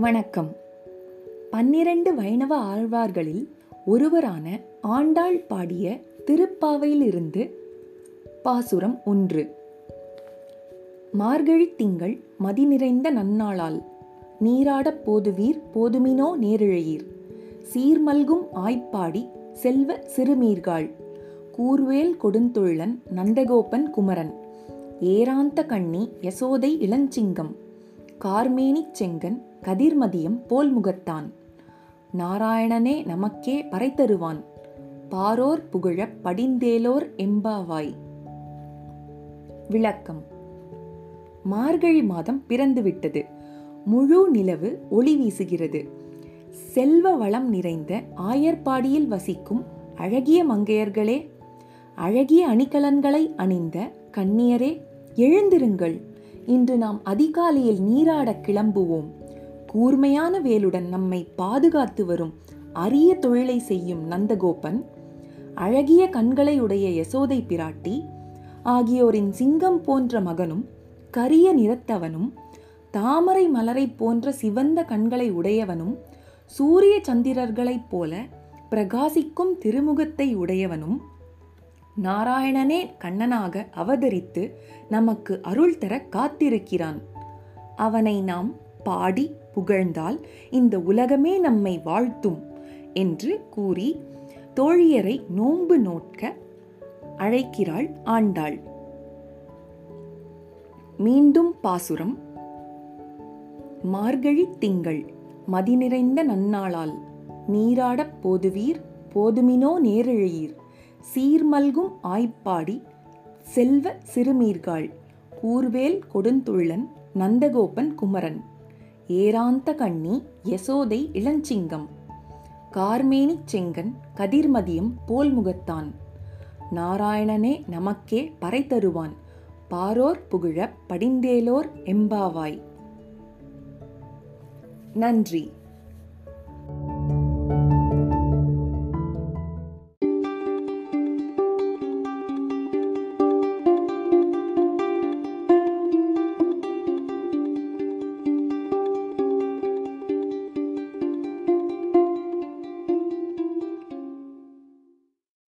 வணக்கம். பன்னிரண்டு வைணவ ஆழ்வார்களில் ஒருவரான ஆண்டாள் பாடிய திருப்பாவையிலிருந்து பாசுரம் ஒன்று. மார்கழித் திங்கள் மதி நிறைந்த நன்னாளால் நீராடப் போதுவீர் போதுமினோ நேரிழையீர். சீர்மல்கும் ஆய்ப்பாடி செல்வ சிறுமீர்காள் கூர்வேல் கொடுந்தொள்ளன் நந்தகோபன் குமரன் ஏராந்த கண்ணி யசோதை இளஞ்சிங்கம். கார்மேனிச் செங்கன் கதிர்மதியம் போல் முகத்தான் நாராயணனே நமக்கே பறைத்தருவான் பாரோர் புகழப் படிந்தேலோர் எம்பாவாய். விளக்கம். மார்கழி மாதம் பிறந்துவிட்டது. முழு நிலவு ஒளி வீசுகிறது. செல்வ வளம் நிறைந்த ஆயர்பாடியில் வசிக்கும் அழகிய மங்கையர்களே அழகிய அணிகலன்களை அணிந்த கண்ணியரே எழுந்திருங்கள். இன்று நாம் அதிகாலையில் நீராடக் கிளம்புவோம். கூர்மையான வேலுடன் நம்மை பாதுகாத்து வரும் அரிய தொழிலை செய்யும் நந்தகோபன் அழகிய கண்களை உடைய யசோதை பிராட்டி ஆகியோரின் சிங்கம் போன்ற மகனும் கரிய நிறத்தவனும் தாமரை மலரை போன்ற சிவந்த கண்களை உடையவனும் சூரிய சந்திரர்களைப் போல பிரகாசிக்கும் திருமுகத்தை உடையவனும் நாராயணனே கண்ணனாக அவதரித்து நமக்கு அருள் தர காத்திருக்கிறான். அவனை நாம் பாடி புகழ்ந்தால் இந்த உலகமே நம்மை வாழ்த்தும் என்று கூறி தோழியரை நோன்பு நோட்க அழைக்கிறாள் ஆண்டாள். மீண்டும் பாசுரம். மார்கழி திங்கள். மதி நிறைந்த நன்னாளால். நீராடப் போதுவீர் போதுமினோ நேரிழையீர். சீர்மல்கும் ஆய்ப்பாடி செல்வ சிறுமீர்காள் கூர்வேல் கொடுந்துள்ளன் நந்தகோபன் குமரன் ஏராந்த கண்ணி யசோதை இளஞ்சிங்கம் கார்மேனிச் செங்கன் கதிர்மதியம் போல் முகத்தான் நாராயணனே நமக்கே பறை தருவான் பாரோர் புகழப் படிந்தேலோர் எம்பாவாய். நன்றி.